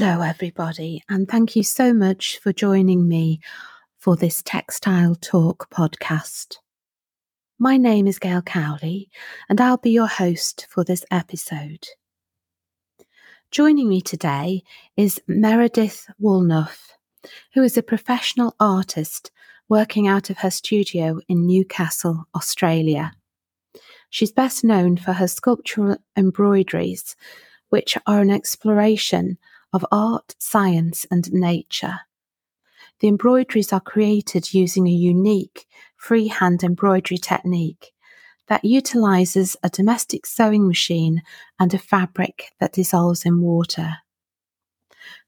Hello, everybody, and thank you so much for joining me for this Textile Talk podcast. My name is Gail Cowley, and I'll be your host for this episode. Joining me today is Meredith Woolnough, who is a professional artist working out of her studio in Newcastle, Australia. She's best known for her sculptural embroideries, which are an exploration of art, science, and nature. The embroideries are created using a unique freehand embroidery technique that utilizes a domestic sewing machine and a fabric that dissolves in water.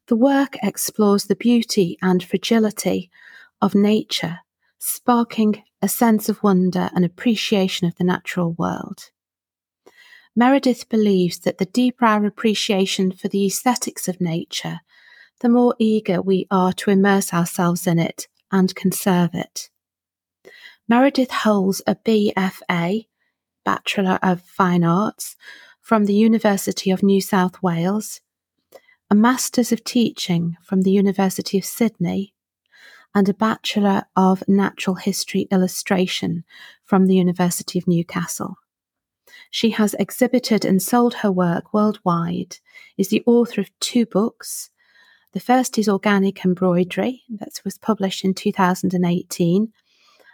The work explores the beauty and fragility of nature, sparking a sense of wonder and appreciation of the natural world. Meredith believes that the deeper our appreciation for the aesthetics of nature, the more eager we are to immerse ourselves in it and conserve it. Meredith holds a BFA, Bachelor of Fine Arts, from the University of New South Wales, a Masters of Teaching from the University of Sydney, and a Bachelor of Natural History Illustration from the University of Newcastle. She has exhibited and sold her work worldwide, is the author of two books. The first is Organic Embroidery, that was published in 2018.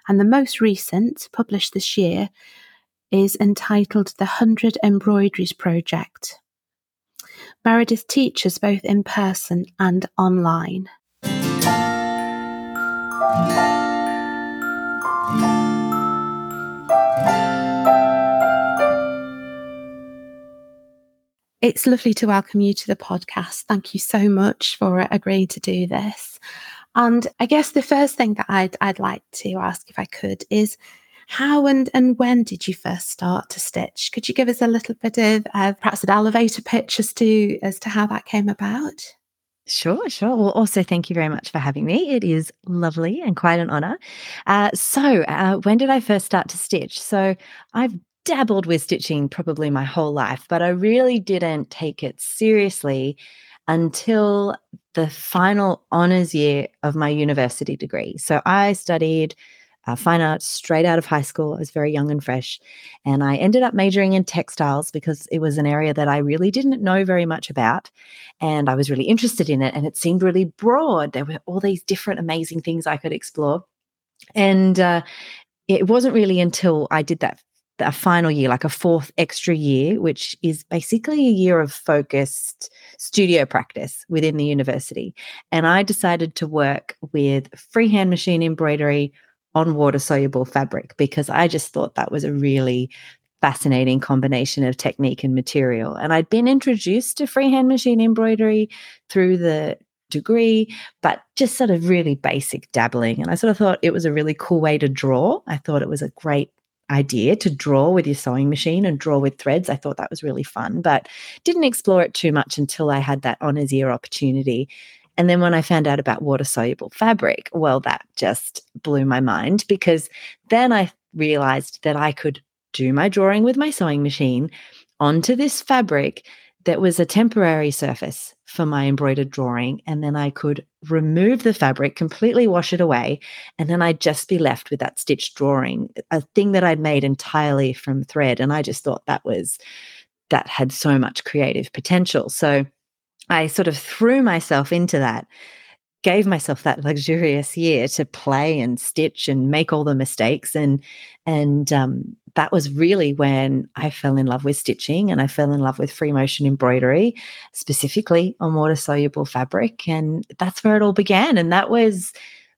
And the most recent, published this year, is entitled The Hundred Embroideries Project. Meredith teaches both in person and online. It's lovely to welcome you to the podcast. Thank you so much for agreeing to do this. And I guess the first thing that I'd I'd like to ask, if I could, is how and, and when did you first start to stitch? Could you give us a little bit of uh, perhaps an elevator pitch as to as to how that came about? Sure, sure. Well, also, thank you very much for having me. It is lovely and quite an honor. Uh, so, uh, when did I first start to stitch? So, I've dabbled with stitching probably my whole life, but I really didn't take it seriously until the final honors year of my university degree. So I studied uh, fine arts straight out of high school. I was very young and fresh. And I ended up majoring in textiles because it was an area that I really didn't know very much about. And I was really interested in it. And it seemed really broad. There were all these different amazing things I could explore. And uh, it wasn't really until I did that a final year, like a fourth extra year, which is basically a year of focused studio practice within the university. And I decided to work with freehand machine embroidery on water soluble fabric because I just thought that was a really fascinating combination of technique and material. And I'd been introduced to freehand machine embroidery through the degree, but just sort of really basic dabbling. And I sort of thought it was a really cool way to draw. I thought it was a great idea to draw with your sewing machine and draw with threads. I thought that was really fun, but didn't explore it too much until I had that honours year opportunity. And then when I found out about water soluble fabric, well, that just blew my mind because then I realized that I could do my drawing with my sewing machine onto this fabric that was a temporary surface for my embroidered drawing. And then I could remove the fabric, completely wash it away. And then I'd just be left with that stitched drawing, a thing that I'd made entirely from thread. And I just thought that was, that had so much creative potential. So I sort of threw myself into that gave myself that luxurious year to play and stitch and make all the mistakes and and um, that was really when I fell in love with stitching and I fell in love with free motion embroidery, specifically on water soluble fabric. And that's where it all began. And that was,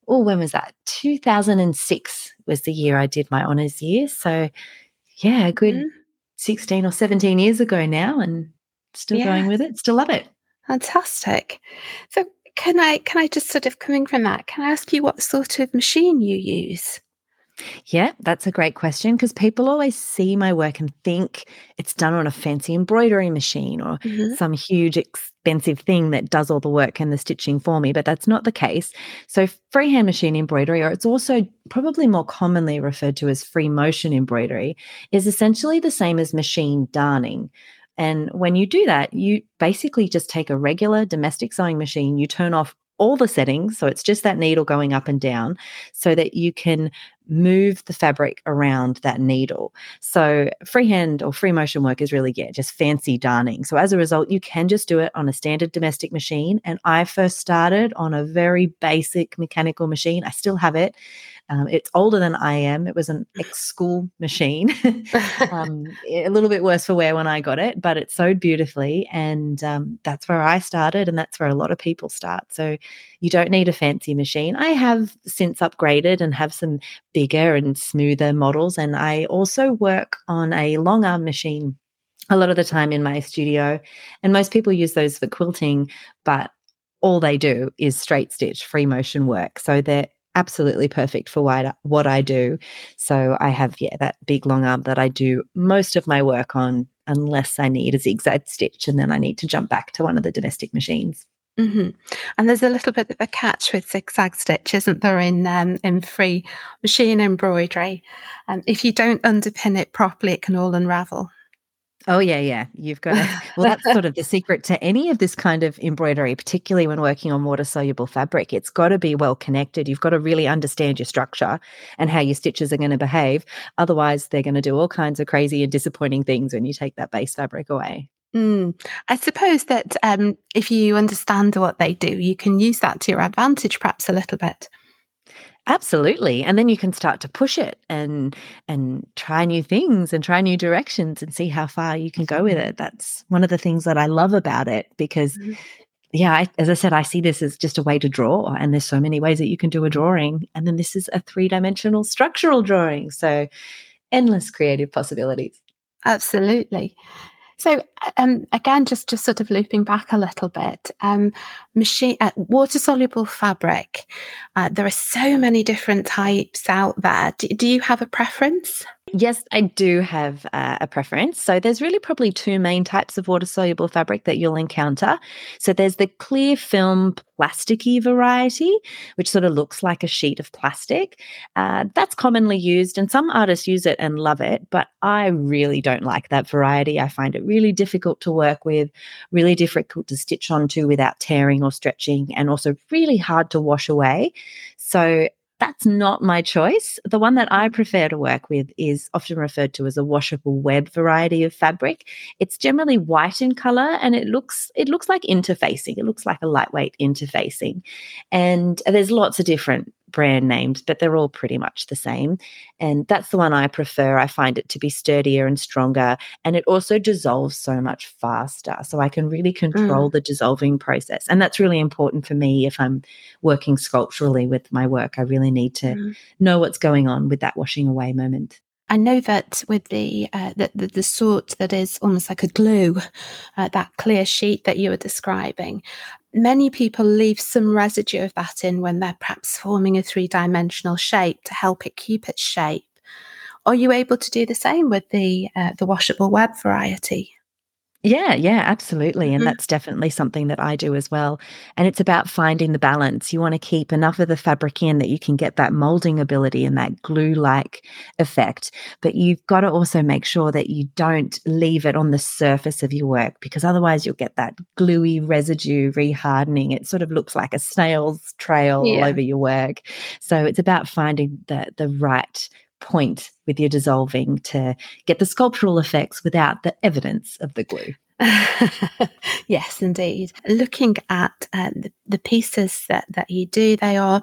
oh, when was that? 2006 was the year I did my honors year. So, yeah, a good mm-hmm. 16 or 17 years ago now and still yeah. going with it. Still love it. Fantastic. So, can I can I just sort of coming from that? Can I ask you what sort of machine you use? Yeah, that's a great question because people always see my work and think it's done on a fancy embroidery machine or mm-hmm. some huge expensive thing that does all the work and the stitching for me, but that's not the case. So, freehand machine embroidery, or it's also probably more commonly referred to as free motion embroidery, is essentially the same as machine darning. And when you do that, you basically just take a regular domestic sewing machine, you turn off all the settings. So it's just that needle going up and down so that you can move the fabric around that needle. So freehand or free motion work is really, yeah, just fancy darning. So as a result, you can just do it on a standard domestic machine. And I first started on a very basic mechanical machine. I still have it. Um, it's older than I am. It was an ex school machine, um, a little bit worse for wear when I got it, but it sewed beautifully. And um, that's where I started, and that's where a lot of people start. So you don't need a fancy machine. I have since upgraded and have some bigger and smoother models. And I also work on a long arm machine a lot of the time in my studio. And most people use those for quilting, but all they do is straight stitch free motion work. So they're absolutely perfect for what I, do. So I have, yeah, that big long arm that I do most of my work on, unless I need a zigzag stitch and then I need to jump back to one of the domestic machines. Mm-hmm. And there's a little bit of a catch with zigzag stitch, isn't there, in um, in free machine embroidery? Um, if you don't underpin it properly, it can all unravel. Oh yeah, yeah. You've got to, well, that's sort of the secret to any of this kind of embroidery, particularly when working on water soluble fabric. It's got to be well connected. You've got to really understand your structure and how your stitches are going to behave. Otherwise, they're going to do all kinds of crazy and disappointing things when you take that base fabric away. Mm. I suppose that um, if you understand what they do, you can use that to your advantage, perhaps a little bit. Absolutely. And then you can start to push it and and try new things and try new directions and see how far you can go with it. That's one of the things that I love about it because mm-hmm. yeah, I, as I said, I see this as just a way to draw and there's so many ways that you can do a drawing and then this is a three-dimensional structural drawing. So endless creative possibilities. Absolutely. So um, again, just just sort of looping back a little bit, um, machine uh, water soluble fabric. Uh, there are so many different types out there. Do, do you have a preference? Yes, I do have uh, a preference. So there's really probably two main types of water soluble fabric that you'll encounter. So there's the clear film plasticky variety, which sort of looks like a sheet of plastic. Uh, that's commonly used, and some artists use it and love it, but I really don't like that variety. I find it really difficult to work with, really difficult to stitch onto without tearing or stretching, and also really hard to wash away. So that's not my choice. The one that I prefer to work with is often referred to as a washable web variety of fabric. It's generally white in color and it looks it looks like interfacing. It looks like a lightweight interfacing. And there's lots of different brand names, but they're all pretty much the same. And that's the one I prefer. I find it to be sturdier and stronger. And it also dissolves so much faster. So I can really control mm. the dissolving process. And that's really important for me if I'm working sculpturally with my work. I really need to mm. know what's going on with that washing away moment. I know that with the, uh, the, the, the sort that is almost like a glue, uh, that clear sheet that you were describing, many people leave some residue of that in when they're perhaps forming a three dimensional shape to help it keep its shape. Are you able to do the same with the uh, the washable web variety? Yeah, yeah, absolutely. And mm-hmm. that's definitely something that I do as well. And it's about finding the balance. You want to keep enough of the fabric in that you can get that molding ability and that glue like effect. But you've got to also make sure that you don't leave it on the surface of your work because otherwise you'll get that gluey residue rehardening. It sort of looks like a snail's trail yeah. all over your work. So it's about finding the the right point with your dissolving to get the sculptural effects without the evidence of the glue. yes, indeed. Looking at uh, the, the, pieces that, that you do, they are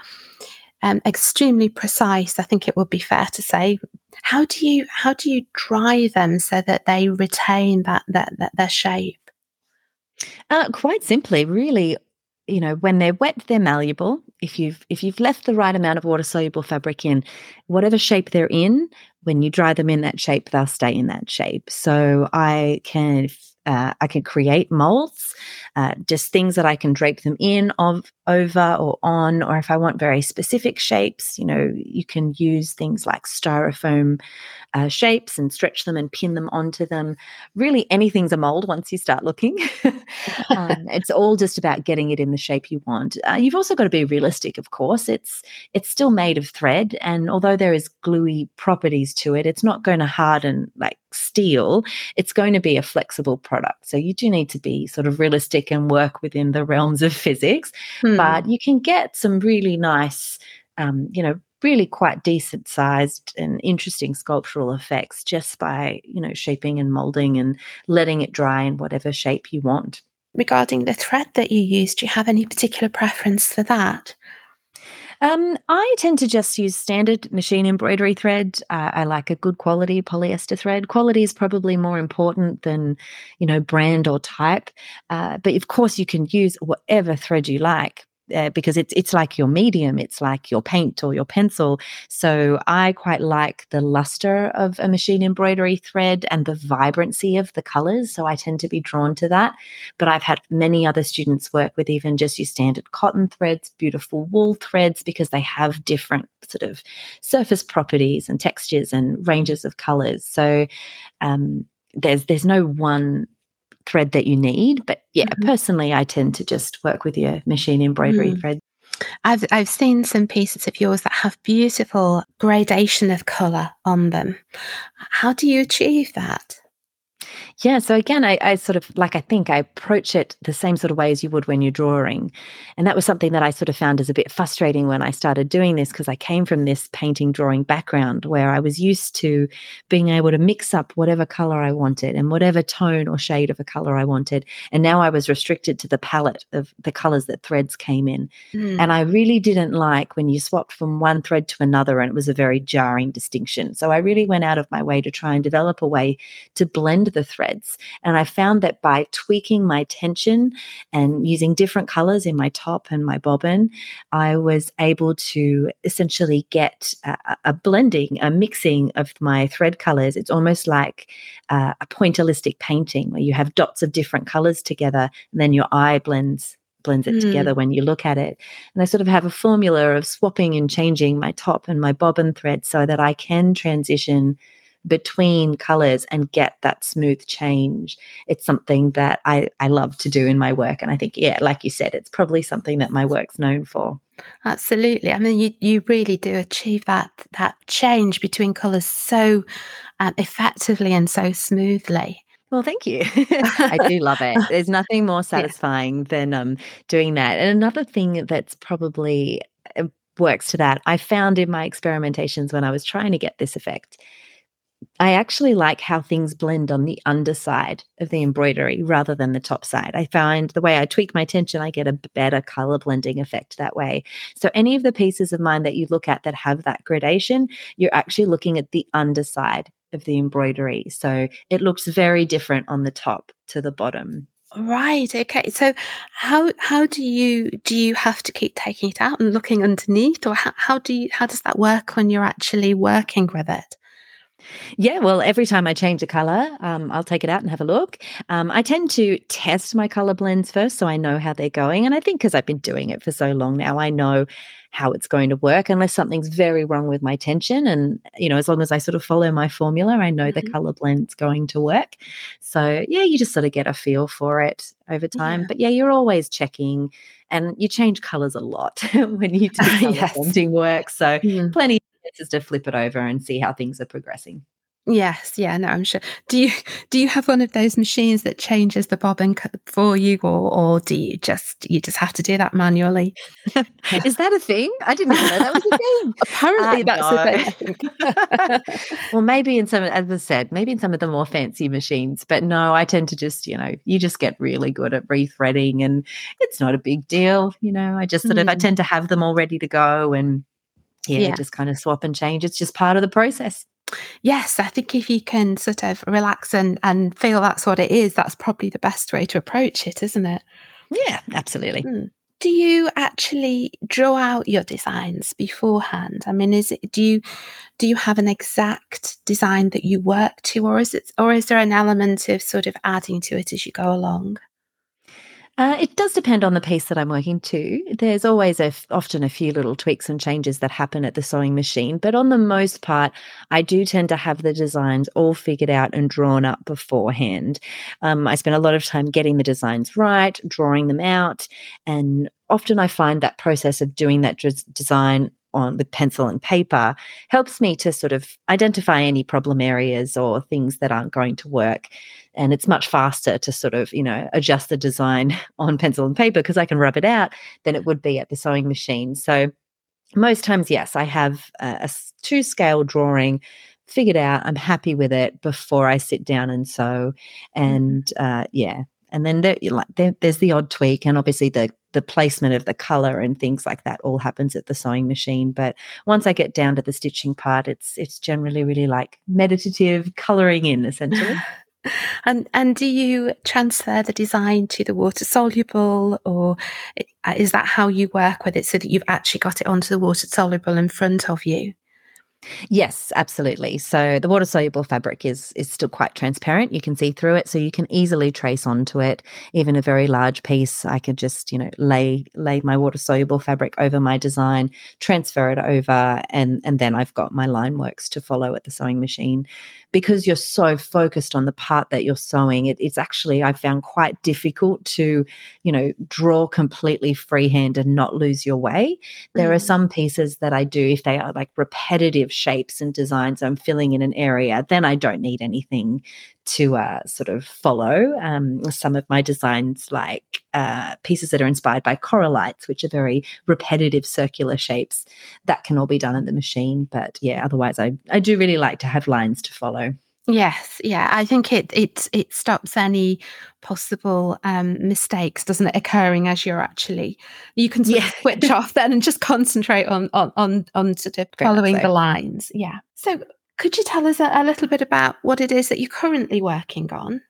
um, extremely precise. I think it would be fair to say. How do you how do you dry them so that they retain that that, that their shape? Uh, quite simply, really, you know when they're wet they're malleable. If you've if you've left the right amount of water soluble fabric in whatever shape they're in when you dry them in that shape they'll stay in that shape. So i can uh, I can create molds, uh, just things that I can drape them in of over or on, or if I want very specific shapes, you know, you can use things like styrofoam uh, shapes and stretch them and pin them onto them. Really, anything's a mold once you start looking. um, it's all just about getting it in the shape you want. Uh, you've also got to be realistic, of course. It's it's still made of thread, and although there is gluey properties to it, it's not going to harden like steel, it's going to be a flexible product. So you do need to be sort of realistic and work within the realms of physics. Hmm. But you can get some really nice, um, you know, really quite decent sized and interesting sculptural effects just by, you know, shaping and molding and letting it dry in whatever shape you want. Regarding the thread that you use, do you have any particular preference for that? Um, I tend to just use standard machine embroidery thread. Uh, I like a good quality polyester thread. Quality is probably more important than, you know, brand or type. Uh, but of course, you can use whatever thread you like uh, because it's it's like your medium, it's like your paint or your pencil. So I quite like the luster of a machine embroidery thread and the vibrancy of the colors. So I tend to be drawn to that. But I've had many other students work with even just your standard cotton threads, beautiful wool threads, because they have different sort of surface properties and textures and ranges of colors. So um, there's there's no one thread that you need. But yeah, mm-hmm. personally, I tend to just work with your machine embroidery mm. thread. I've I've seen some pieces of yours that have beautiful gradation of color on them. How do you achieve that? Yeah. So again, I, I, sort of like I think I approach it the same sort of way as you would when you're drawing. And that was something that I sort of found as a bit frustrating when I started doing this because I came from this painting drawing background where I was used to being able to mix up whatever color I wanted and whatever tone or shade of a color I wanted. And now I was restricted to the palette of the colors that threads came in. Mm. And I really didn't like when you swapped from one thread to another and it was a very jarring distinction. So I really went out of my way to try and develop a way to blend the thread threads. And I found that by tweaking my tension and using different colors in my top and my bobbin, I was able to essentially get a, a blending, a mixing of my thread colors. It's almost like uh, a pointillistic painting where you have dots of different colors together, and then your eye blends blends it mm. together when you look at it. And I sort of have a formula of swapping and changing my top and my bobbin thread so that I can transition between colors and get that smooth change. It's something that I, I love to do in my work. And I think, yeah, like you said, it's probably something that my work's known for. Absolutely. I mean, you, you really do achieve that that change between colours so um, effectively and so smoothly. Well, thank you. I do love it. There's nothing more satisfying yeah. than um, doing that. And another thing that's probably uh, works to that, I found in my experimentations when I was trying to get this effect I actually like how things blend on the underside of the embroidery rather than the top side. I find the way I tweak my tension, I get a better color blending effect that way. So, any of the pieces of mine that you look at that have that gradation, you're actually looking at the underside of the embroidery. So, it looks very different on the top to the bottom. Right. Okay. So, how how do you do you have to keep taking it out and looking underneath, or how, how do you how does that work when you're actually working with it? Yeah, well, every time I change a color, um, I'll take it out and have a look. Um, I tend to test my color blends first so I know how they're going. And I think because I've been doing it for so long now, I know how it's going to work unless something's very wrong with my tension. And, you know, as long as I sort of follow my formula, I know mm-hmm. the color blend's going to work. So, yeah, you just sort of get a feel for it over time. Yeah. But yeah, you're always checking and you change colors a lot when you do color yes. blending work. So, mm. plenty chances to flip it over and see how things are progressing. Yes, yeah, no, I'm sure. Do you do you have one of those machines that changes the bobbin for you, or or do you just you just have to do that manually? Is that a thing? I didn't know that was a thing. Apparently, uh, that's no. a thing. well, maybe in some, as I said, maybe in some of the more fancy machines, but no, I tend to just you know you just get really good at rethreading, and it's not a big deal. You know, I just sort mm. of I hmm. tend to have them all ready to go and yeah, yeah, just kind of swap and change. It's just part of the process. Yes, I think if you can sort of relax and, and feel that's what it is, that's probably the best way to approach it, isn't it? Yeah, absolutely. Mm. Do you actually draw out your designs beforehand? I mean, is it do you do you have an exact design that you work to, or is it or is there an element of sort of adding to it as you go along? Uh, it does depend on the piece that I'm working to. There's always often a few little tweaks and changes that happen at the sewing machine, but on the most part, I do tend to have the designs all figured out and drawn up beforehand. Um, I spend a lot of time getting the designs right, drawing them out, and often I find that process of doing that design on with pencil and paper helps me to sort of identify any problem areas or things that aren't going to work. And it's much faster to sort of you know adjust the design on pencil and paper because i can rub it out than it would be at the sewing machine. So most times yes i have a, a two scale drawing figured out. I'm happy with it before i sit down and sew. Mm-hmm. and uh, yeah and then there, there's the odd tweak and obviously the the placement of the color and things like that all happens at the sewing machine. But once i get down to the stitching part it's it's generally really like meditative coloring in essentially. And and do you transfer the design to the water soluble or uh, is that how you work with it so that you've actually got it onto the water soluble in front of you Yes, absolutely. So the water soluble fabric is is still quite transparent. You can see through it, so you can easily trace onto it. Even a very large piece, I could just you know lay lay my water soluble fabric over my design, transfer it over, and and then I've got my line works to follow at the sewing machine because you're so focused on the part that you're sewing, it, it's actually I found quite difficult to, you know, draw completely freehand and not lose your way. There mm. are some pieces that I do if they are like repetitive shapes and designs I'm filling in an area, then I don't need anything to uh, sort of follow. Um, some of my designs, like uh, pieces that are inspired by corallites, which are very repetitive circular shapes, that can all be done in the machine. But yeah, otherwise, I, I do really like to have lines to follow. Yes, yeah, I think it it it stops any possible um, mistakes, doesn't it, occurring as you're actually you can sort yeah. of switch off then and just concentrate on on on, on sort of following the lines. Yeah. So could you tell us a, a little bit about what it is that you're currently working on?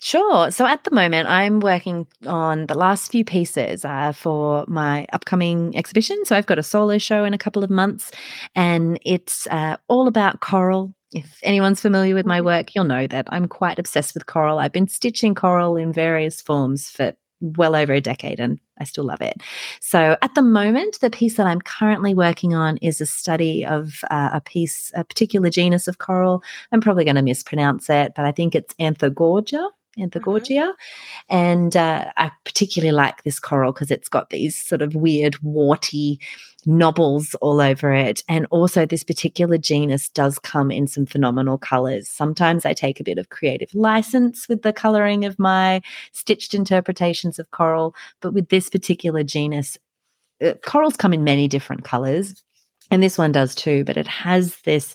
Sure. So at the moment, I'm working on the last few pieces uh, for my upcoming exhibition. So I've got a solo show in a couple of months, and it's uh, all about coral. If anyone's familiar with my mm-hmm. work, you'll know that I'm quite obsessed with coral. I've been stitching coral in various forms for well over a decade and I still love it. So at the moment, the piece that I'm currently working on is a study of uh, a piece, a particular genus of coral. I'm probably going to mispronounce it, but I think it's Anthogorgia. Anthogorgia. Mm-hmm. And uh, I particularly like this coral because it's got these sort of weird, warty knobbles all over it. And also, this particular genus does come in some phenomenal colors. Sometimes I take a bit of creative license with the coloring of my stitched interpretations of coral, but with this particular genus, uh, corals come in many different colors. And this one does too, but it has this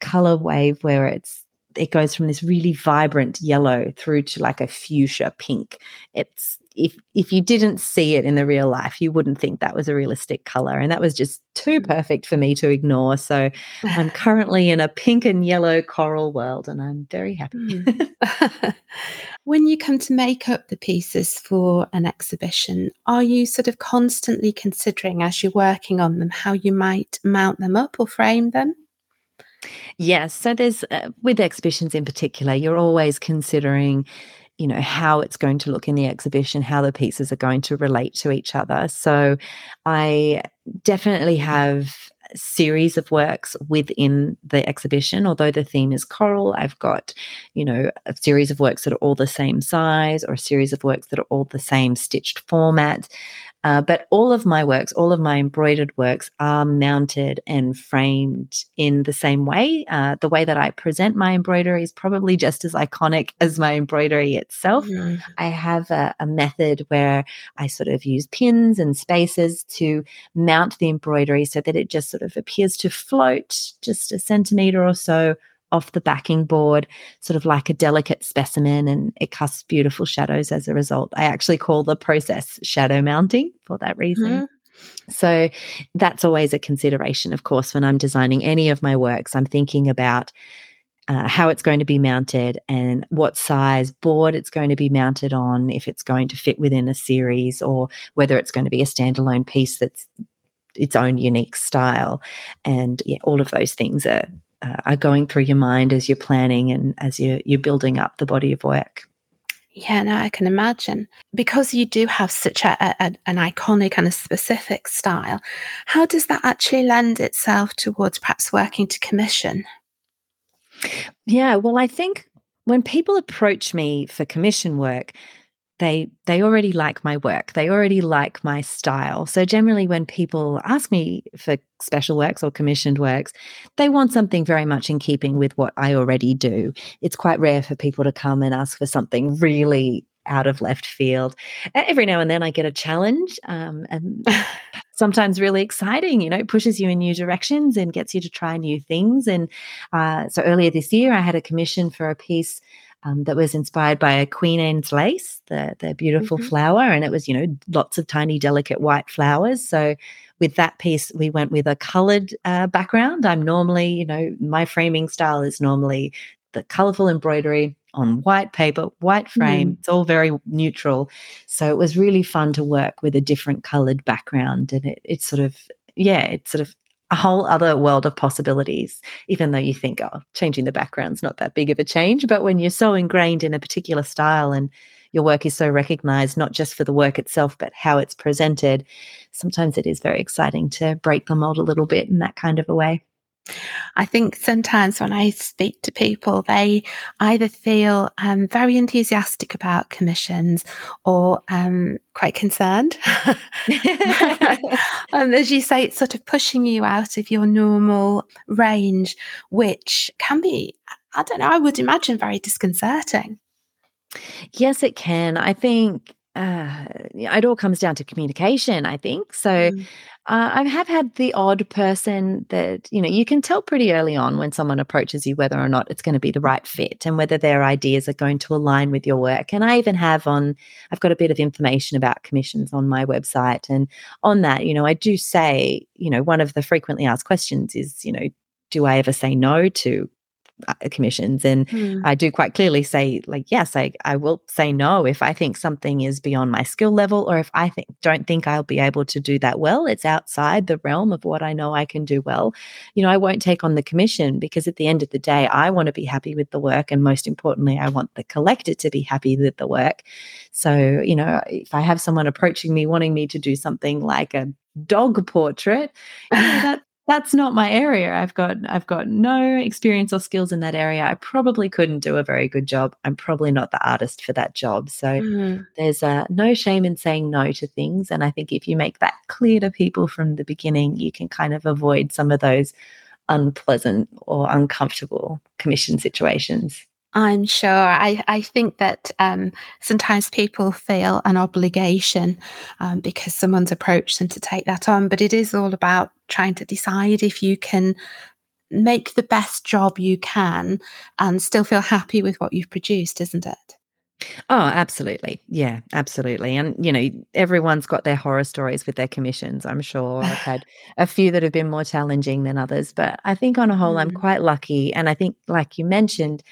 color wave where it's it goes from this really vibrant yellow through to like a fuchsia pink. It's if if you didn't see it in the real life, you wouldn't think that was a realistic color. And that was just too perfect for me to ignore. So I'm currently in a pink and yellow coral world and I'm very happy. Hmm. when you come to make up the pieces for an exhibition, are you sort of constantly considering as you're working on them how you might mount them up or frame them? Yes. So there's, uh, with exhibitions in particular, you're always considering, you know, how it's going to look in the exhibition, how the pieces are going to relate to each other. So I definitely have series of works within the exhibition although the theme is coral i've got you know a series of works that are all the same size or a series of works that are all the same stitched format uh, but all of my works, all of my embroidered works are mounted and framed in the same way. Uh, the way that I present my embroidery is probably just as iconic as my embroidery itself. Mm. I have a, a method where I sort of use pins and spaces to mount the embroidery so that it just sort of appears to float just a centimeter or so off the backing board, sort of like a delicate specimen, and it casts beautiful shadows as a result. I actually call the process shadow mounting for that reason. Mm-hmm. So that's always a consideration, of course, when I'm designing any of my works. I'm thinking about uh, how it's going to be mounted and what size board it's going to be mounted on, if it's going to fit within a series, or whether it's going to be a standalone piece that's its own unique style. And yeah, all of those things are uh, are going through your mind as you're planning and as you're, you're building up the body of work. Yeah, no, I can imagine. Because you do have such a, a, an iconic and a specific style, how does that actually lend itself towards perhaps working to commission? Yeah, well, I think when people approach me for commission work, they they already like my work. They already like my style. So generally when people ask me for special works or commissioned works they want something very much in keeping with what i already do. It's quite rare for people to come and ask for something really out of left field. Every now and then i get a challenge um, and sometimes really exciting you know it pushes you in new directions and gets you to try new things. And uh, so earlier this year i had a commission for a piece um, that was inspired by a Queen Anne's lace, the, the beautiful mm-hmm. flower. And it was, you know, lots of tiny, delicate white flowers. So with that piece, we went with a colored uh, background. I'm normally, you know, my framing style is normally the colorful embroidery on white paper, white frame. Mm. It's all very neutral. So it was really fun to work with a different colored background. And it, it sort of, yeah, it sort of a whole other world of possibilities, even though you think, oh, changing the background's not that big of a change. But when you're so ingrained in a particular style and your work is so recognized, not just for the work itself, but how it's presented, sometimes it is very exciting to break the mold a little bit in that kind of a way. I think sometimes when I speak to people, they either feel um, very enthusiastic about commissions or um, quite concerned. and as you say, it's sort of pushing you out of your normal range, which can be, I don't know, I would imagine very disconcerting. Yes, it can. I think uh, it all comes down to communication, I think. So mm. uh, I have had the odd person that, you know, you can tell pretty early on when someone approaches you whether or not it's going to be the right fit and whether their ideas are going to align with your work. And I even have on, I've got a bit of information about commissions on my website. And on that, you know, I do say, you know, one of the frequently asked questions is, you know, do I ever say no to commissions and mm. i do quite clearly say like yes I, I will say no if i think something is beyond my skill level or if i think don't think i'll be able to do that well. It's outside the realm of what i know i can do well. You know i won't take on the commission because at the end of the day i want to be happy with the work and most importantly i want the collector to be happy with the work. So you know if i have someone approaching me wanting me to do something like a dog portrait you know, that that's not my area. I've got i've got no experience or skills in that area. I probably couldn't do a very good job. I'm probably not the artist for that job. So mm. there's uh, no shame in saying no to things. And i think if you make that clear to people from the beginning you can kind of avoid some of those unpleasant or uncomfortable commission situations I'm sure. I, I think that um, sometimes people feel an obligation um, because someone's approached them to take that on, but it is all about trying to decide if you can make the best job you can and still feel happy with what you've produced, isn't it? Oh, absolutely. Yeah, absolutely. And, you know, everyone's got their horror stories with their commissions. I'm sure I've had a few that have been more challenging than others, but I think on a whole, mm. I'm quite lucky. And I think, like you mentioned,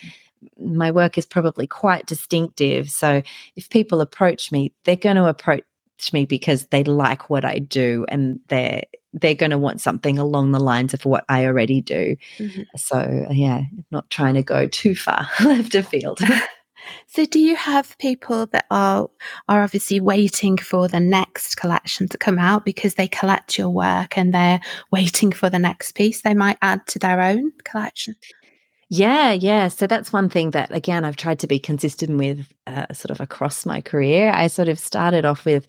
my work is probably quite distinctive. So if people approach me, they're going to approach me because they like what I do and they're they're going to want something along the lines of what I already do. Mm-hmm. So yeah, not trying to go too far left of field. so do you have people that are are obviously waiting for the next collection to come out because they collect your work and they're waiting for the next piece they might add to their own collection? Yeah, yeah. So that's one thing that, again, I've tried to be consistent with uh, sort of across my career. I sort of started off with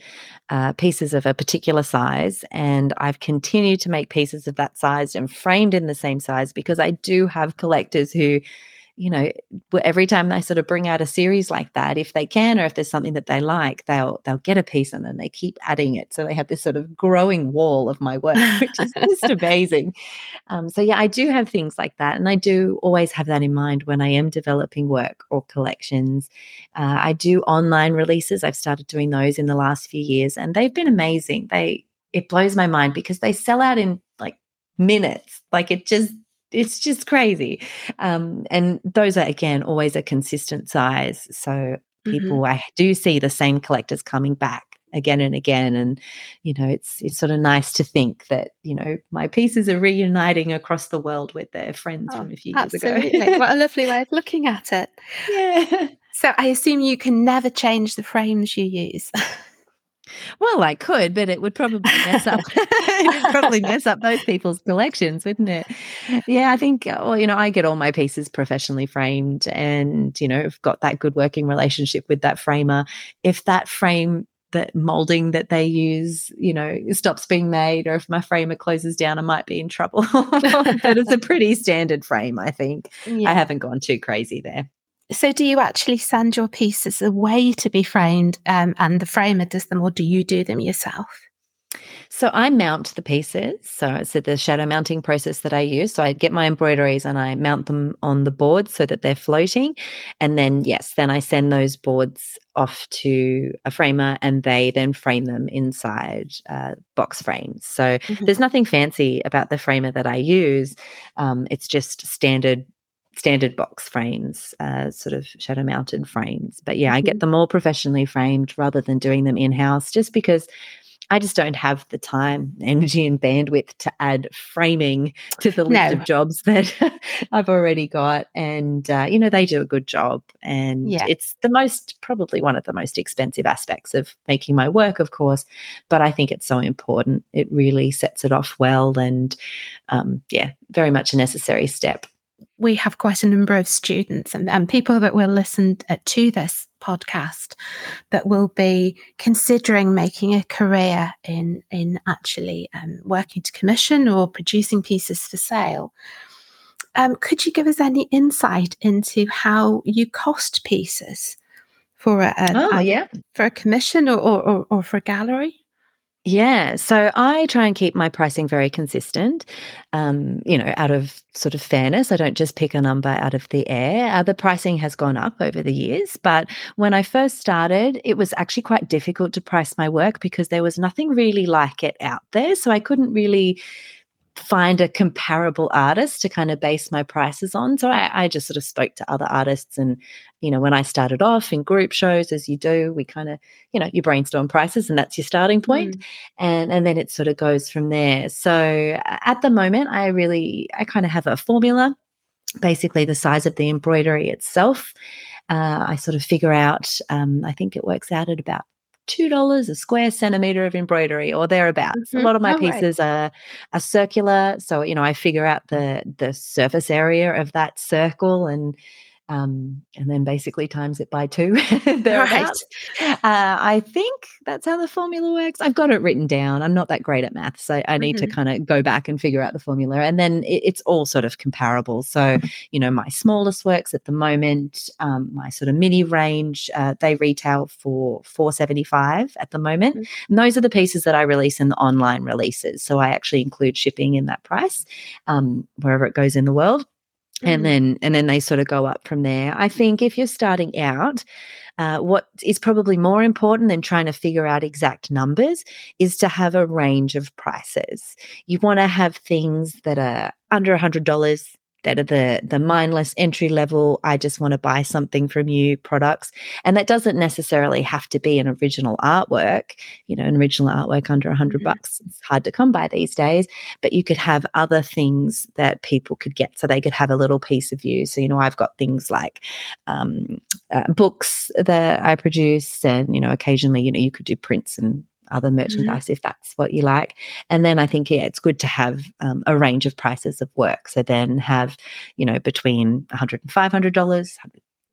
uh, pieces of a particular size, and I've continued to make pieces of that size and framed in the same size because I do have collectors who you know every time they sort of bring out a series like that if they can or if there's something that they like they'll they'll get a piece and then they keep adding it. So they have this sort of growing wall of my work which is just amazing. Um, so yeah i do have things like that and i do always have that in mind when i am developing work or collections. Uh, i do online releases. I've started doing those in the last few years and they've been amazing. They it blows my mind because they sell out in like minutes. Like it just it's just crazy. Um, and those are again always a consistent size. So people, mm-hmm. I do see the same collectors coming back again and again and you know it's it's sort of nice to think that you know my pieces are reuniting across the world with their friends oh, from a few years absolutely. ago what a lovely way of looking at it yeah so i assume you can never change the frames you use Well, I could, but it would probably mess up. it would probably mess up those people's collections, wouldn't it? Yeah, I think. Uh, well, you know, I get all my pieces professionally framed, and you know, I've got that good working relationship with that framer. If that frame that molding that they use, you know, stops being made, or if my framer closes down, I might be in trouble. but it's a pretty standard frame, I think. Yeah. I haven't gone too crazy there. So, do you actually send your pieces away to be framed um, and the framer does them, or do you do them yourself? So I mount the pieces. So it's the shadow mounting process that I use. So I get my embroideries and I mount them on the board so that they're floating. And then, yes, then I send those boards off to a framer and they then frame them inside uh, box frames. So mm-hmm. there's nothing fancy about the framer that I use. Um, it's just standard standard box frames, uh, sort of shadow mounted frames. But yeah, I get mm-hmm. them all professionally framed rather than doing them in house just because I just don't have the time, energy, and bandwidth to add framing to the list no. of jobs that I've already got. And, uh, you know, they do a good job. And yeah. it's the most, probably one of the most expensive aspects of making my work, of course. But I think it's so important. It really sets it off well. And, um, yeah, very much a necessary step we have quite a number of students and, and people that will listen uh, to this podcast that will be considering making a career in in actually um, working to commission or producing pieces for sale. Um, could you give us any insight into how you cost pieces for a, a, oh, yeah. for a commission or, or, or for a gallery? Yeah, so I try and keep my pricing very consistent. Um, you know, out of sort of fairness, I don't just pick a number out of the air. Uh, the pricing has gone up over the years, but when I first started, it was actually quite difficult to price my work because there was nothing really like it out there. So I couldn't really find a comparable artist to kind of base my prices on. So I, I, just sort of spoke to other artists. And, you know, when I started off in group shows, as you do, we kind of, you know, you brainstorm prices and that's your starting point. Mm. And, and then it sort of goes from there. So at the moment, I really, I kind of have a formula, basically the size of the embroidery itself. Uh, I sort of figure out, um, I think it works out at about $2 a square centimeter of embroidery or thereabouts. Mm-hmm. A lot of my pieces right. are, are circular. So, you know, I figure out the the surface area of that circle and um, and then basically times it by two right. Uh, I think that's how the formula works. I've got it written down. I'm not that great at maths, so I need mm-hmm. to kind of go back and figure out the formula. And then it, it's all sort of comparable. So, you know, my smallest works at the moment, um, my sort of mini range, uh, they retail for 475 at the moment. Mm-hmm. And those are the pieces that I release in the online releases. So I actually include shipping in that price um, wherever it goes in the world and mm. then and then they sort of go up from there i think if you're starting out uh, what is probably more important than trying to figure out exact numbers is to have a range of prices you want to have things that are under a hundred dollars that are the the mindless entry level i just want to buy something from you products. And that doesn't necessarily have to be an original artwork. You know an original artwork under a 100 mm-hmm. bucks it's hard to come by these days. But you could have other things that people could get so they could have a little piece of you. So you know i've got things like um, uh, books that i produce and you know occasionally you know you could do prints and other mm-hmm. merchandise mm-hmm. if that's what you like. And then I think, yeah, it's good to have um, a range of prices of work. So then have, you know, between $100 and $500,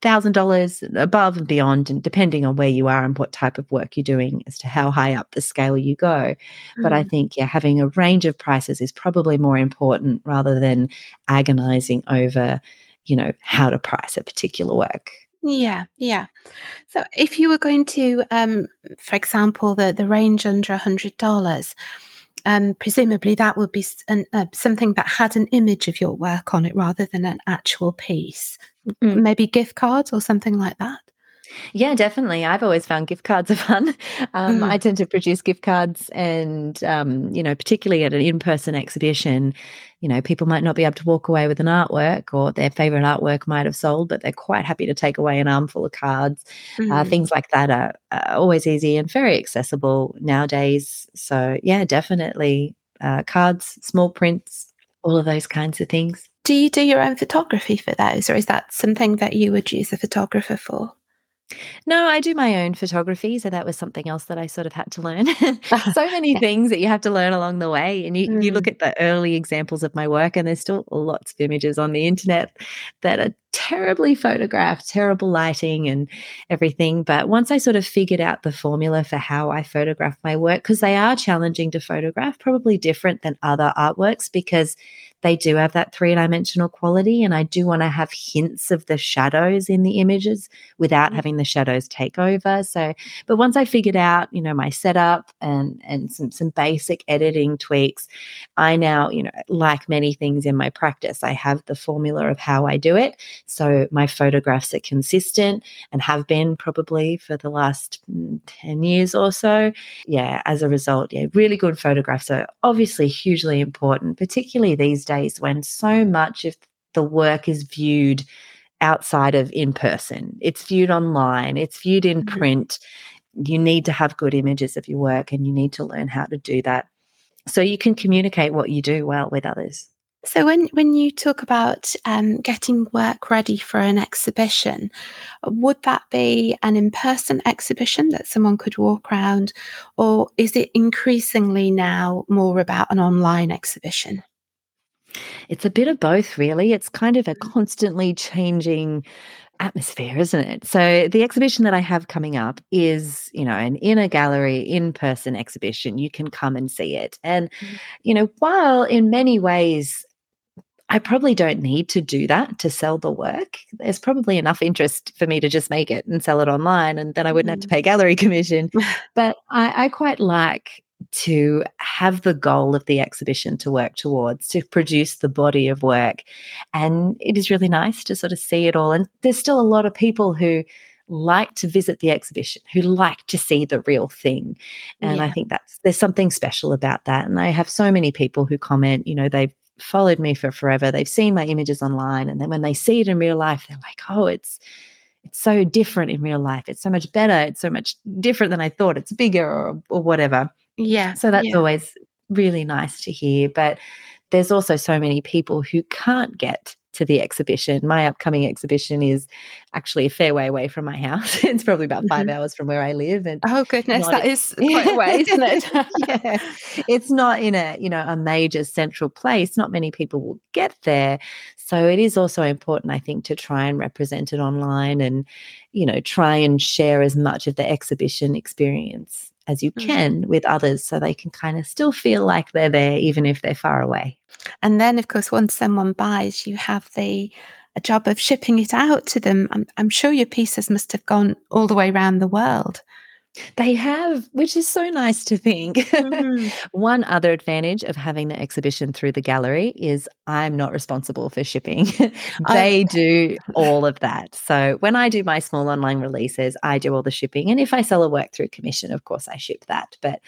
$1,000 above and beyond, and depending on where you are and what type of work you're doing as to how high up the scale you go. Mm-hmm. But I mm-hmm. think, yeah, having a range of prices is probably more important rather than agonizing over, you know, how to price a particular work. Yeah, yeah. So if you were going to, um, for example, the the range under a hundred dollars, um, presumably that would be an, uh, something that had an image of your work on it rather than an actual piece. Mm. Maybe gift cards or something like that. Yeah, definitely. I've always found gift cards are fun. Um, mm. I tend to produce gift cards, and um, you know, particularly at an in-person exhibition, you know, people might not be able to walk away with an artwork, or their favorite artwork might have sold, but they're quite happy to take away an armful of cards. Mm. Uh, things like that are, are, always easy and very accessible nowadays. So, yeah, definitely uh, cards, small prints, all of those kinds of things. Do you do your own photography for those, or is that something that you would use a photographer for? No, I do my own photography, so that was something else that I sort of had to learn. So many Yeah. things that you have to learn along the way, and you you look Mm. at the early examples of my work, and there's still lots of images on the internet that are terribly photographed, terrible lighting and everything, but once I sort of figured out the formula for how I photograph my work, because they are challenging to photograph, probably different than other artworks because they do have that three-dimensional quality, and I do wanna have hints of the shadows in the images without Mm. having the shadows take over, so but once I figured out, you know, my setup and and some some basic editing tweaks, I now, you know, like many things in my practice, I have the formula of how I do it, so my photographs are consistent and have been probably for the last, mm, 10 years or so. Yeah, as a result, yeah, really good photographs are obviously hugely important, particularly these days when so much of the work is viewed outside of in person. It's viewed online, it's viewed in Mhm. print. You need to have good images of your work, and you need to learn how to do that so you can communicate what you do well with others. So when when you talk about, um, getting work ready for an exhibition, would that be an in-person exhibition that someone could walk around, or is it increasingly now more about an online exhibition? It's a bit of both, really. It's kind of a Mm. constantly changing atmosphere, isn't it? So, the exhibition that I have coming up is, you know, an inner gallery, in-person exhibition. You can come and see it, and, Mm. you know, while in many ways I probably don't need to do that to sell the work, there's probably enough interest for me to just make it and sell it online, and then I wouldn't have to Mm. pay gallery commission. But I I quite like to have the goal of the exhibition to work towards, to produce the body of work, and it is really nice to sort of see it all, and there's still a lot of people who like to visit the exhibition, who like to see the real thing, and I think that's there's something special about that, and I have so many people who comment, you know, they've followed me for forever, they've seen my images online, and then when they see it in real life, they're like, "Oh, it's it's so different in real life. It's so much better. It's so much different than I thought. It's bigger," or or whatever. Yeah, So that's yeah. always really nice to hear, but there's also so many people who can't get to the exhibition. My upcoming exhibition is actually a fair way away from my house. It's probably about 5 Mhm. hours from where I live and Oh, goodness, that i is quite a way, isn't it? Yeah. It's not in a, you know, a major central place. Not many people will get there. So it is also important, I think, to try and represent it online and, you know, try and share as much of the exhibition experience as you Mm. can with others so they can kinda still feel like they're there even if they're far away. And then, of course, once someone buys, you have the a job of shipping it out to them. I'm I'm sure your pieces must have gone all the way around the world. They have, which is so nice to think. Mhm. One other advantage of having the exhibition through the gallery is I'm not responsible for shipping. I They do all of that. So when I do my small online releases, I do all the shipping, and if I sell a work through commission, of course, I ship that. But,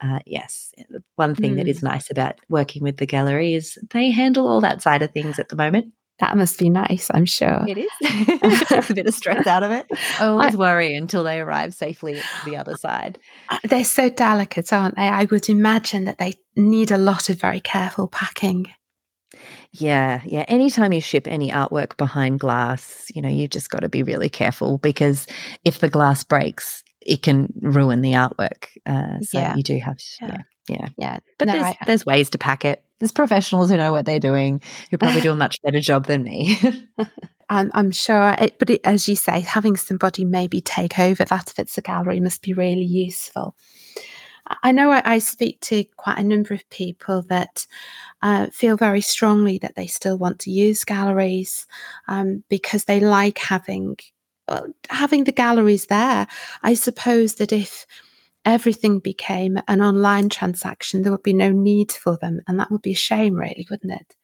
uh, yes, one thing that Mm. is nice about working with the gallery is they handle all that side of things at the moment. That must be nice, I'm sure. It is. A bit of stress out of it. I always worry until they arrive safely at the other side. Uh, they're so delicate, aren't they? I would imagine that they need a lot of very careful packing. Yeah, yeah. Anytime you ship any artwork behind glass, you know, you've just gotta be really careful because if the glass breaks, it can ruin the artwork. Uh, so Yeah. you do have Yeah. yeah, yeah. Yeah. But No, there's I there's ways to pack it. There's professionals who know what they're doing, who probably do a much better job than me. I'm I'm sure it but it as you say, having somebody maybe take over that if it's a gallery must be really useful. I know I I speak to quite a number of people that, uh, feel very strongly that they still want to use galleries, um, because they like having having the galleries there. I suppose that if everything became an online transaction, there would be no need for them, and that would be a shame really, wouldn't it?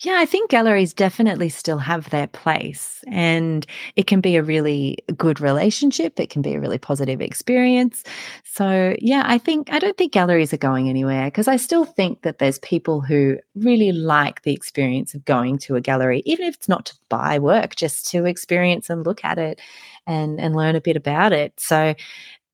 Yeah, I think galleries definitely still have their place, and it can be a really good relationship, it can be a really positive experience. So, yeah, I think I don't think galleries are going anywhere because I still think that there's people who really like the experience of going to a gallery, even if it's not to buy work, just to experience and look at it and and learn a bit about it. So,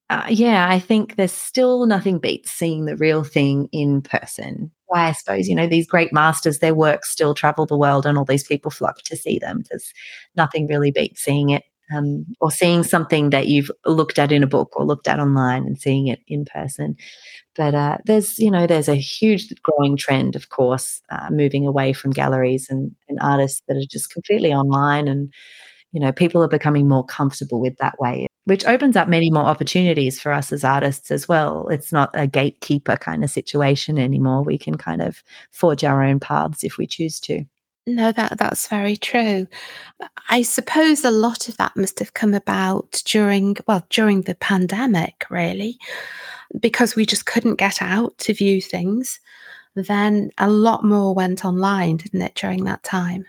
uh, yeah, I think there's still nothing beats seeing the real thing in person. Why I suppose, you know, these great masters, their works still travel the world and all these people flock to see them. There's nothing really beats seeing it um, or seeing something that you've looked at in a book or looked at online and seeing it in person. But uh, there's, you know, there's a huge growing trend, of course, uh, moving away from galleries and, and artists that are just completely online. And, you know, people are becoming more comfortable with that way, which opens up many more opportunities for us as artists as well. It's not a gatekeeper kind of situation anymore. We can kind of forge our own paths if we choose to. No, that that's very true. I suppose a lot of that must have come about during well, during the pandemic, really, because we just couldn't get out to view things. Then a lot more went online, didn't it, during that time?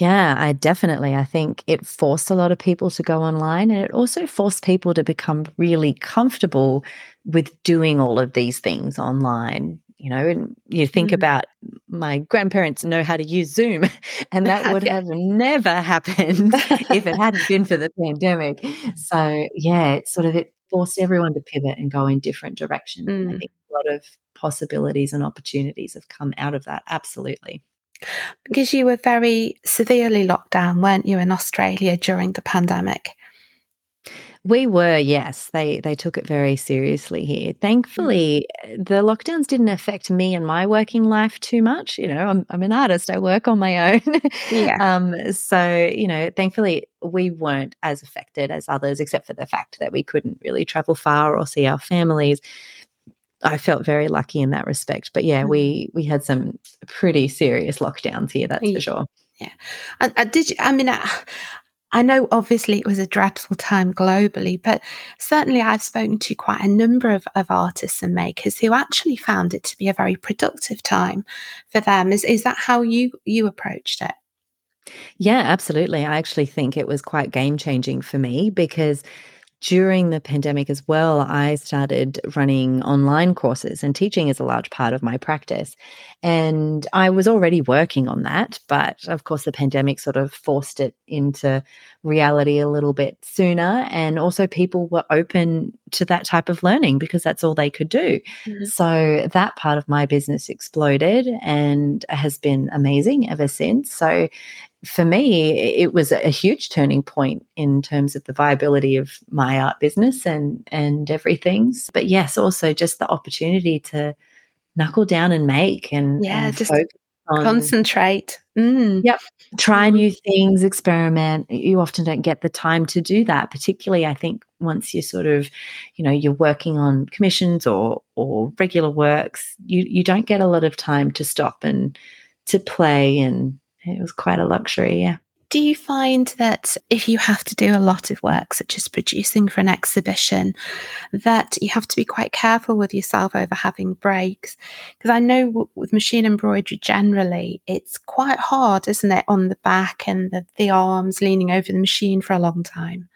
Yeah, I definitely. I think it forced a lot of people to go online and it also forced people to become really comfortable with doing all of these things online you know and you think mm. about my grandparents know how to use zoom and that would have never happened if it hadn't been for the pandemic so yeah it sort of it forced everyone to pivot and go in different directions mm. i think a lot of possibilities and opportunities have come out of that absolutely because you were very severely locked down weren't you in australia during the pandemic we were, yes. They they took it very seriously here. Thankfully, mm. the lockdowns didn't affect me and my working life too much. You know, I'm I'm an artist. I work on my own. Yeah. um, so, you know, thankfully we weren't as affected as others, except for the fact that we couldn't really travel far or see our families. I felt very lucky in that respect. But yeah, mm. we we had some pretty serious lockdowns here, that's yeah. for sure. Yeah. And, uh, did you, I mean, uh, I know obviously it was a dreadful time globally, but certainly I've spoken to quite a number of, of artists and makers who actually found it to be a very productive time for them. Is is that how you you approached it? Yeah, absolutely. I actually think it was quite game changing for me because during the pandemic as well, I started running online courses, and teaching is a large part of my practice. And I was already working on that, but of course, the pandemic sort of forced it into reality a little bit sooner. And also, people were open to that type of learning because that's all they could do. Mm-hmm. So, that part of my business exploded and has been amazing ever since. So, for me, it was a huge turning point in terms of the viability of my art business and and everything. But yes, also just the opportunity to knuckle down and make and yeah, and just on, concentrate. Mm. Yep, try mm-hmm. new things, experiment. You often don't get the time to do that, particularly I think once you're sort of, you know, you're working on commissions or or regular works. You you don't get a lot of time to stop and to play and it was quite a luxury, yeah. Do you find that if you have to do a lot of work, such as producing for an exhibition, that you have to be quite careful with yourself over having breaks? Because I know w- with machine embroidery generally, it's quite hard, isn't it, on the back and the, the arms leaning over the machine for a long time?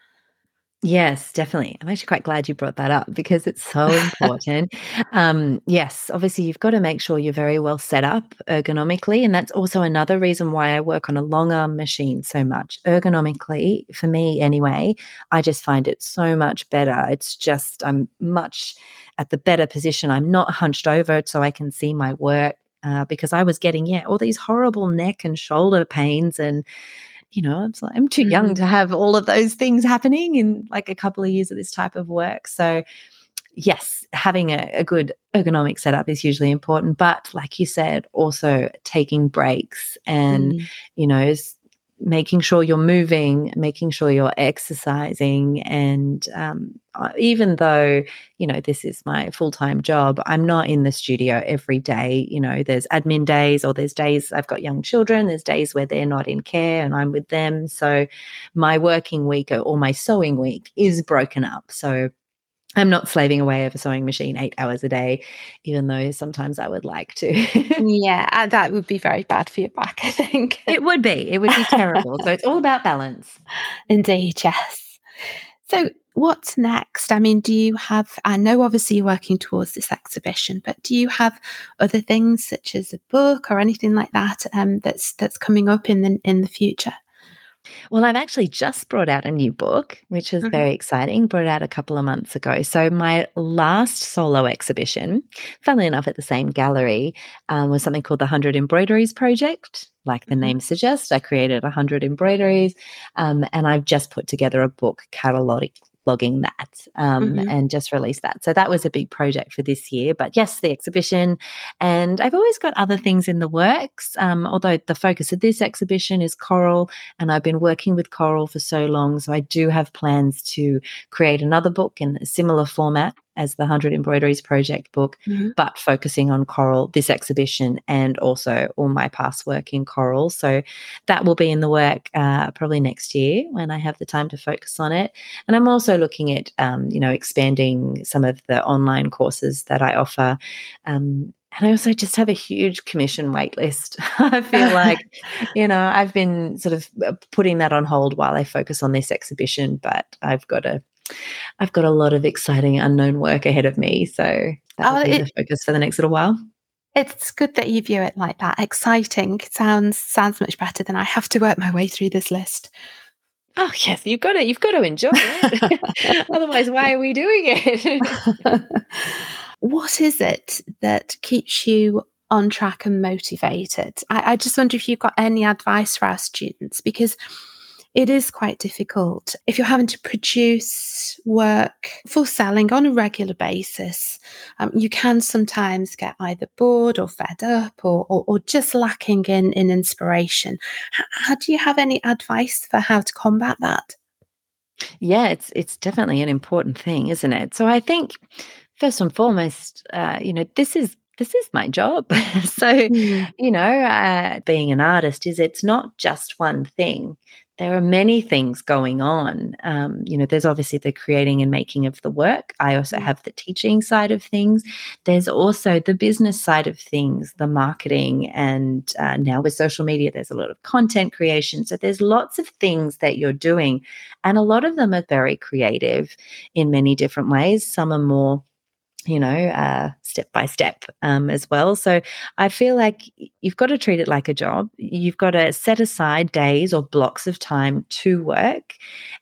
Yes, definitely. I'm actually quite glad you brought that up because it's so important. um, yes, obviously, you've got to make sure you're very well set up ergonomically. And that's also another reason why I work on a long arm machine so much. Ergonomically, for me anyway, I just find it so much better. It's just, I'm much at the better position. I'm not hunched over so I can see my work. Uh, because I was getting, yeah, all these horrible neck and shoulder pains and you know, I'm like, I'm too mm-hmm. young to have all of those things happening in like a couple of years of this type of work. So, yes, having a, a good ergonomic setup is hugely important. But like you said, also taking breaks and, mm. you know, making sure you're moving, making sure you're exercising. And um, uh, even though, you know, this is my full time job, I'm not in the studio every day. You know, there's admin days or there's days I've got young children, there's days where they're not in care and I'm with them. So my working week or my sewing week is broken up. So I'm not slaving away over sewing machine eight hours a day, even though sometimes I would like to. yeah, uh, that would be very bad for your back, I think. it would be. It would be terrible. so it's all about balance. Indeed, yes. So what's next? I mean, do you have, I know obviously you're working towards this exhibition, but do you have other things such as a book or anything like that um, that's that's coming up in the in the future? Well, I've actually just brought out a new book, which is mm-hmm. very exciting. Brought out a couple of months ago. So my last solo exhibition, funnily enough, at the same gallery, um, was something called the Hundred Embroideries Project. like the mm-hmm. name suggests, I created 100 embroideries um, and I've just put together a book cataloging blogging that um, mm-hmm. and just released that. So that was a big project for this year. But yes, the exhibition. And I've always got other things in the works, um, although the focus of this exhibition is coral. And I've been working with coral for so long. So I do have plans to create another book in a similar format as the 100 Embroideries Project book, mm-hmm. but focusing on coral, this exhibition, and also all my past work in coral. So that will be in the work uh, probably next year when I have the time to focus on it. And I'm also looking at, um, you know, expanding some of the online courses that I offer. Um, and I also just have a huge commission wait list. I feel like, you know, I've been sort of uh, putting that on hold while I focus on this exhibition, but I've got to I've got a lot of exciting unknown work ahead of me. So that'll oh, be it, the focus for the next little while. It's good that you view it like that. Exciting sounds sounds much better than I have to work my way through this list. Oh yes, you've got it. you've got to enjoy it. Otherwise, why are we doing it? what is it that keeps you on track and motivated? I, I just wonder if you've got any advice for our students because it is quite difficult. If you're having to produce work for selling on a regular basis, um, you can sometimes get either bored or fed up or, or, or just lacking in, in inspiration. H- how, do you have any advice for how to combat that? Yeah, it's it's definitely an important thing, isn't it? So I think first and foremost, uh, you know, this is this is my job. so, mm. you know, uh, being an artist is it's not just one thing there are many things going on. Um, you know, there's obviously the creating and making of the work. I also mm. have the teaching side of things. There's also the business side of things, the marketing, and uh, now with social media, there's a lot of content creation. So there's lots of things that you're doing, and a lot of them are very creative in many different ways. Some are more you know, uh, step by step um, as well. So I feel like you've got to treat it like a job. You've got to set aside days or blocks of time to work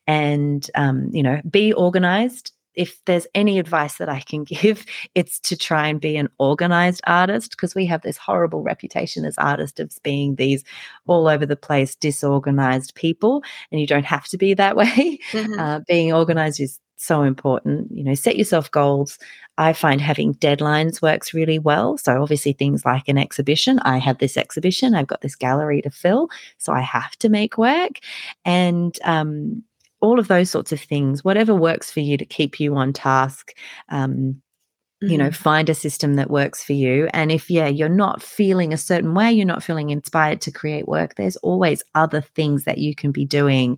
and, um, you know, be organized. If there's any advice that I can give, it's to try and be an organized artist because we have this horrible reputation as artists of being these all over the place, disorganized people. And you don't have to be that way. Mm-hmm. Uh, being organized is so important. You know, set yourself goals. I find having deadlines works really well. So, obviously, things like an exhibition. I have this exhibition, I've got this gallery to fill. So, I have to make work. And, um, all of those sorts of things, whatever works for you to keep you on task. Um, you know, mm-hmm. find a system that works for you. And if, yeah, you're not feeling a certain way, you're not feeling inspired to create work, there's always other things that you can be doing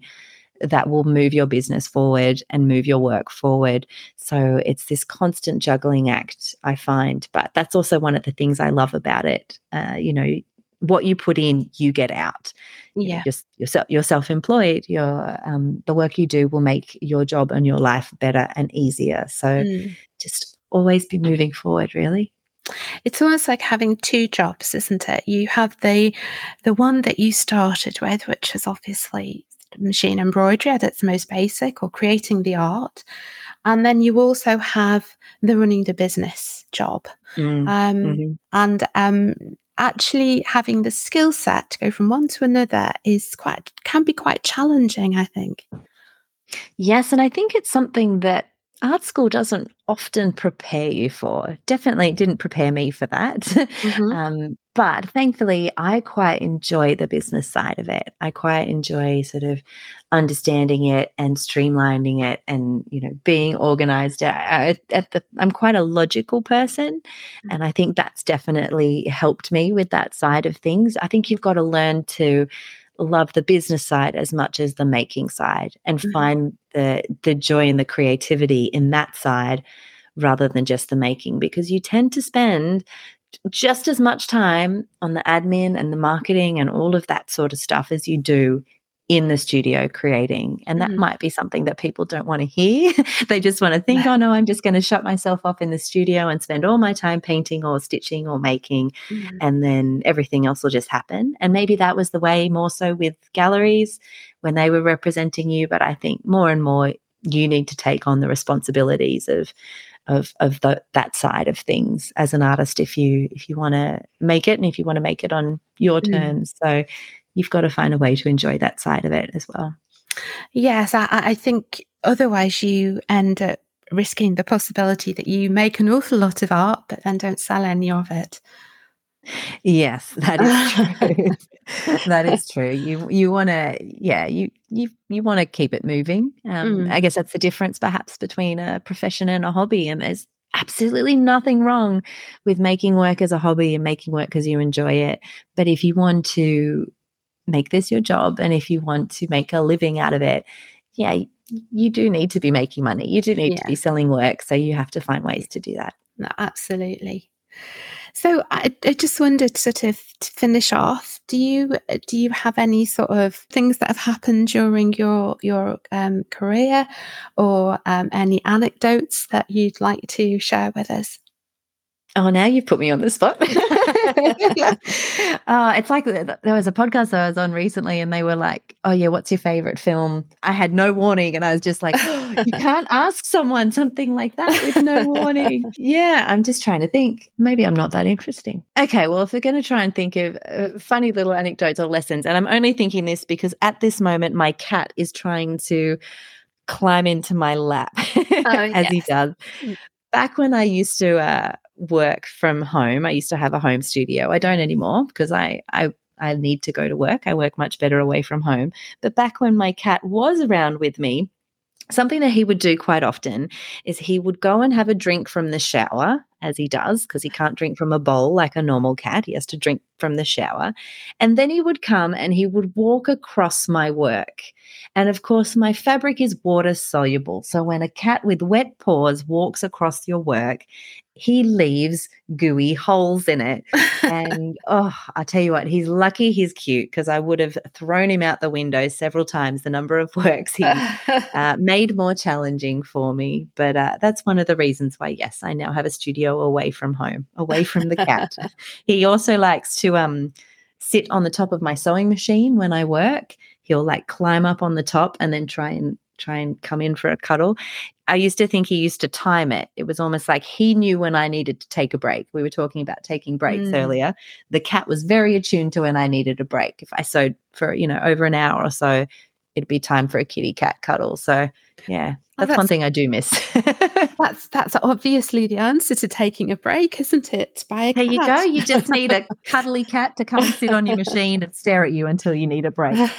that will move your business forward and move your work forward. So it's this constant juggling act, I find. But that's also one of the things I love about it. Uh, you know, what you put in, you get out. Yeah, you're, you're, you're self-employed. Your um, the work you do will make your job and your life better and easier. So mm. just always be moving forward. Really. It's almost like having two jobs, isn't it? You have the the one that you started with, which is obviously machine embroidery at its most basic or creating the art. And then you also have the running the business job. Mm. Um, mm-hmm. And um, actually having the skill set to go from one to another is quite, can be quite challenging, I think. Yes. And I think it's something that art school doesn't often prepare you for. Definitely didn't prepare me for that. Mm-hmm. um, but thankfully, I quite enjoy the business side of it. I quite enjoy sort of understanding it and streamlining it, and you know, being organized. At, at the, I'm quite a logical person, mm-hmm. and I think that's definitely helped me with that side of things. I think you've got to learn to love the business side as much as the making side and mm-hmm. find the the joy and the creativity in that side rather than just the making because you tend to spend just as much time on the admin and the marketing and all of that sort of stuff as you do in the studio creating. And that mm. might be something that people don't want to hear. they just want to think, oh no, I'm just going to shut myself off in the studio and spend all my time painting or stitching or making. Mm. And then everything else will just happen. And maybe that was the way more so with galleries when they were representing you. But I think more and more you need to take on the responsibilities of of of the, that side of things as an artist if you if you want to make it and if you want to make it on your mm. terms. So you've got to find a way to enjoy that side of it as well. Yes i, I think otherwise you end up risking the possibility that you make an awful lot of art but then don't sell any of it Yes, that is true. that is true. You you want to yeah, you you you want to keep it moving. Um, mm. I guess that's the difference perhaps between a profession and a hobby and there's absolutely nothing wrong with making work as a hobby and making work because you enjoy it. But if you want to make this your job and if you want to make a living out of it, yeah, you do need to be making money. You do need yeah. to be selling work. So you have to find ways to do that. No, absolutely. So I, I, just wondered, sort of, to finish off, do you do you have any sort of things that have happened during your your um, career, or um, any anecdotes that you'd like to share with us? Oh, now you've put me on the spot. uh, it's like there was a podcast I was on recently, and they were like, "Oh yeah, what's your favorite film?" I had no warning, and I was just like, oh, "You can't ask someone something like that with no warning." yeah, I'm just trying to think. Maybe I'm not that interesting. Okay, well, if we're going to try and think of uh, funny little anecdotes or lessons, and I'm only thinking this because at this moment my cat is trying to climb into my lap oh, as yes. he does. Mm. Back when I used to uh, work from home. I used to have a home studio. I don't anymore because I I I need to go to work. I work much better away from home. But back when my cat was around with me, something that he would do quite often is he would go and have a drink from the shower as he does because he can't drink from a bowl like a normal cat he has to drink from the shower and then he would come and he would walk across my work and of course my fabric is water soluble so when a cat with wet paws walks across your work he leaves gooey holes in it. And oh, I tell you what, he's lucky he's cute because I would have thrown him out the window several times. The number of works he uh, made more challenging for me. But uh, that's one of the reasons why, yes, I now have a studio away from home, away from the cat. he also likes to um, sit on the top of my sewing machine when I work. He'll like climb up on the top and then try and try and come in for a cuddle. I used to think he used to time it. It was almost like he knew when I needed to take a break. We were talking about taking breaks mm. earlier. The cat was very attuned to when I needed a break. If I sewed for, you know, over an hour or so, it'd be time for a kitty cat cuddle. So, yeah, that's, oh, that's one thing I do miss. that's that's obviously the answer to taking a break, isn't it? By a there cat. you go. You just need a cuddly cat to come and sit on your machine and stare at you until you need a break.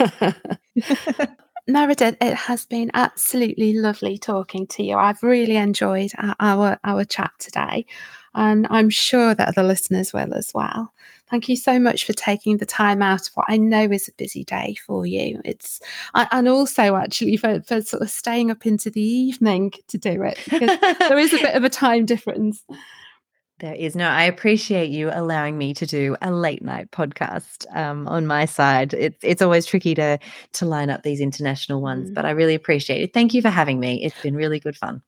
Meredith, it has been absolutely lovely talking to you. I've really enjoyed our, our chat today, and I'm sure that the listeners will as well. Thank you so much for taking the time out of what I know is a busy day for you. It's and also actually for, for sort of staying up into the evening to do it because there is a bit of a time difference. There is no, I appreciate you allowing me to do a late night podcast um, on my side. It's it's always tricky to to line up these international ones, mm. but I really appreciate it. Thank you for having me. It's been really good fun.